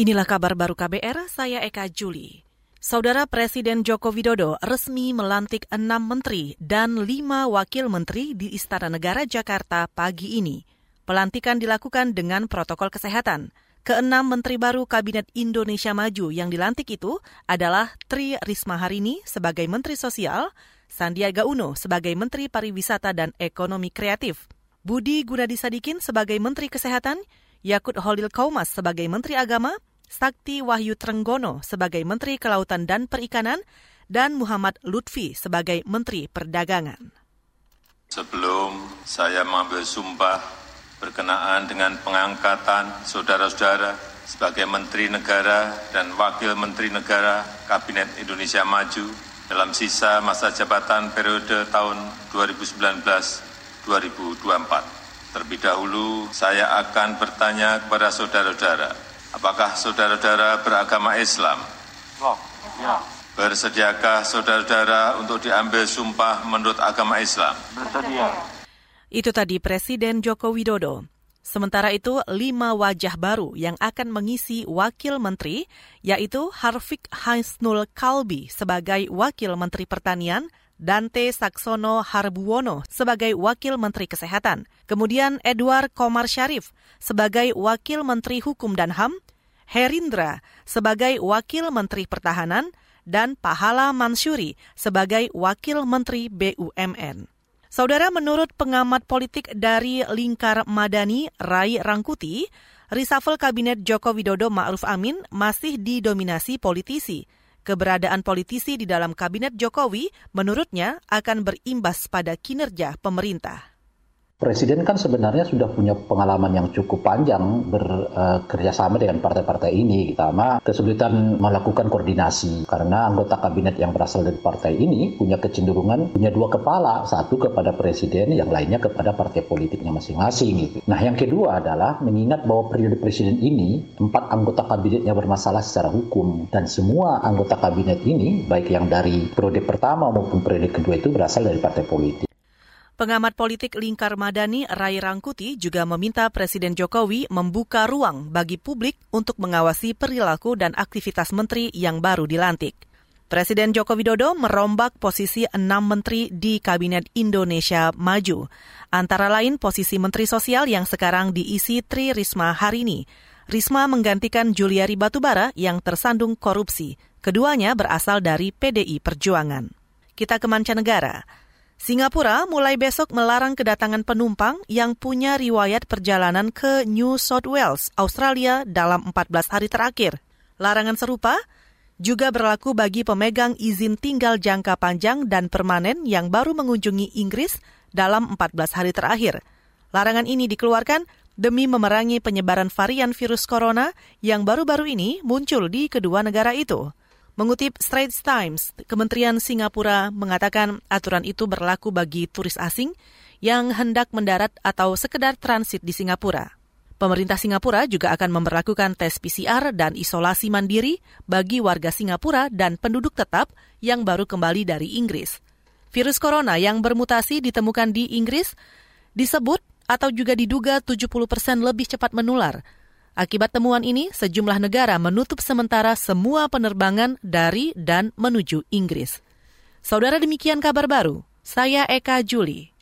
Inilah kabar baru KBR, saya Eka Juli. Saudara Presiden Joko Widodo resmi melantik enam menteri dan lima wakil menteri di Istana Negara Jakarta pagi ini. Pelantikan dilakukan dengan protokol kesehatan. Keenam menteri baru Kabinet Indonesia Maju yang dilantik itu adalah Tri Risma Harini sebagai Menteri Sosial, Sandiaga Uno sebagai Menteri Pariwisata dan Ekonomi Kreatif, Budi Gunadi Sadikin sebagai Menteri Kesehatan, Yakut Holil Kaumas sebagai Menteri Agama, Sakti Wahyu Trenggono sebagai Menteri Kelautan dan Perikanan, dan Muhammad Lutfi sebagai Menteri Perdagangan. Sebelum saya mengambil sumpah berkenaan dengan pengangkatan saudara-saudara sebagai Menteri Negara dan Wakil Menteri Negara Kabinet Indonesia Maju dalam sisa masa jabatan periode tahun 2019-2024. Terlebih dahulu, saya akan bertanya kepada saudara-saudara, Apakah saudara-saudara beragama Islam? Ya. Bersediakah saudara-saudara untuk diambil sumpah menurut agama Islam? Bersedia. Itu tadi Presiden Joko Widodo. Sementara itu, lima wajah baru yang akan mengisi wakil menteri, yaitu Harfik Haisnul Kalbi sebagai Wakil Menteri Pertanian, Dante Saksono Harbuwono sebagai Wakil Menteri Kesehatan, kemudian Edward Komar Syarif sebagai Wakil Menteri Hukum dan HAM, Herindra sebagai Wakil Menteri Pertahanan, dan Pahala Mansuri sebagai Wakil Menteri BUMN. Saudara, menurut pengamat politik dari Lingkar Madani, Rai Rangkuti, reshuffle Kabinet Joko Widodo Ma'ruf Amin masih didominasi politisi – Keberadaan politisi di dalam kabinet Jokowi menurutnya akan berimbas pada kinerja pemerintah. Presiden kan sebenarnya sudah punya pengalaman yang cukup panjang bekerjasama uh, dengan partai-partai ini, sama kesulitan melakukan koordinasi karena anggota kabinet yang berasal dari partai ini punya kecenderungan punya dua kepala, satu kepada presiden, yang lainnya kepada partai politiknya masing-masing. Gitu. Nah, yang kedua adalah mengingat bahwa periode presiden ini empat anggota kabinetnya bermasalah secara hukum dan semua anggota kabinet ini, baik yang dari periode pertama maupun periode kedua itu berasal dari partai politik. Pengamat politik Lingkar Madani Rai Rangkuti juga meminta Presiden Jokowi membuka ruang bagi publik untuk mengawasi perilaku dan aktivitas menteri yang baru dilantik. Presiden Joko Widodo merombak posisi enam menteri di Kabinet Indonesia Maju, antara lain posisi Menteri Sosial yang sekarang diisi Tri Risma Harini. Risma menggantikan Juliari Batubara yang tersandung korupsi. Keduanya berasal dari PDI Perjuangan. Kita ke mancanegara. Singapura mulai besok melarang kedatangan penumpang yang punya riwayat perjalanan ke New South Wales, Australia dalam 14 hari terakhir. Larangan serupa juga berlaku bagi pemegang izin tinggal jangka panjang dan permanen yang baru mengunjungi Inggris dalam 14 hari terakhir. Larangan ini dikeluarkan demi memerangi penyebaran varian virus corona yang baru-baru ini muncul di kedua negara itu. Mengutip Straits Times, Kementerian Singapura mengatakan aturan itu berlaku bagi turis asing yang hendak mendarat atau sekedar transit di Singapura. Pemerintah Singapura juga akan memperlakukan tes PCR dan isolasi mandiri bagi warga Singapura dan penduduk tetap yang baru kembali dari Inggris. Virus corona yang bermutasi ditemukan di Inggris disebut atau juga diduga 70 persen lebih cepat menular Akibat temuan ini, sejumlah negara menutup sementara semua penerbangan dari dan menuju Inggris. Saudara demikian kabar baru. Saya Eka Juli.